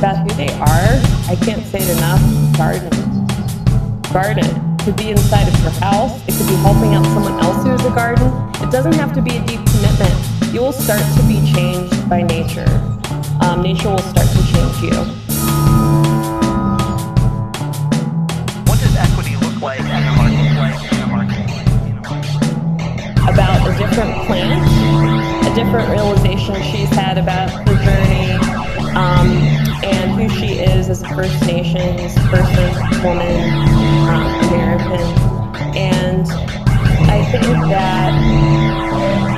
about who they are, I can't say it enough. Garden. Garden. It Could be inside of your house. It could be helping out someone else who has a garden. It doesn't have to be a deep commitment. You will start to be changed by nature. Um, nature will start to change you. What does equity look like in the marketplace? about a different plant, different realization she's had about her journey, um, and who she is as a First Nations person, woman, um, American. And I think that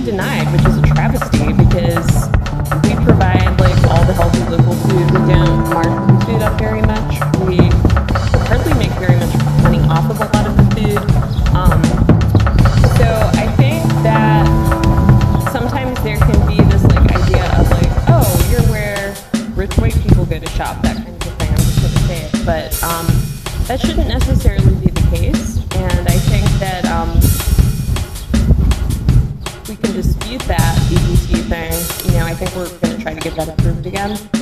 denied, which is a travesty because we provide like all the healthy local food. We don't mark the food up very much. We hardly make very much money off of a lot of the food. Um, so I think that sometimes there can be this like idea of like, oh, you're where rich white people go to shop, that kind of thing. I'm just gonna say it, but um, that shouldn't necessarily we can dispute that EBT thing. You know, I think we're going to try to get that approved again.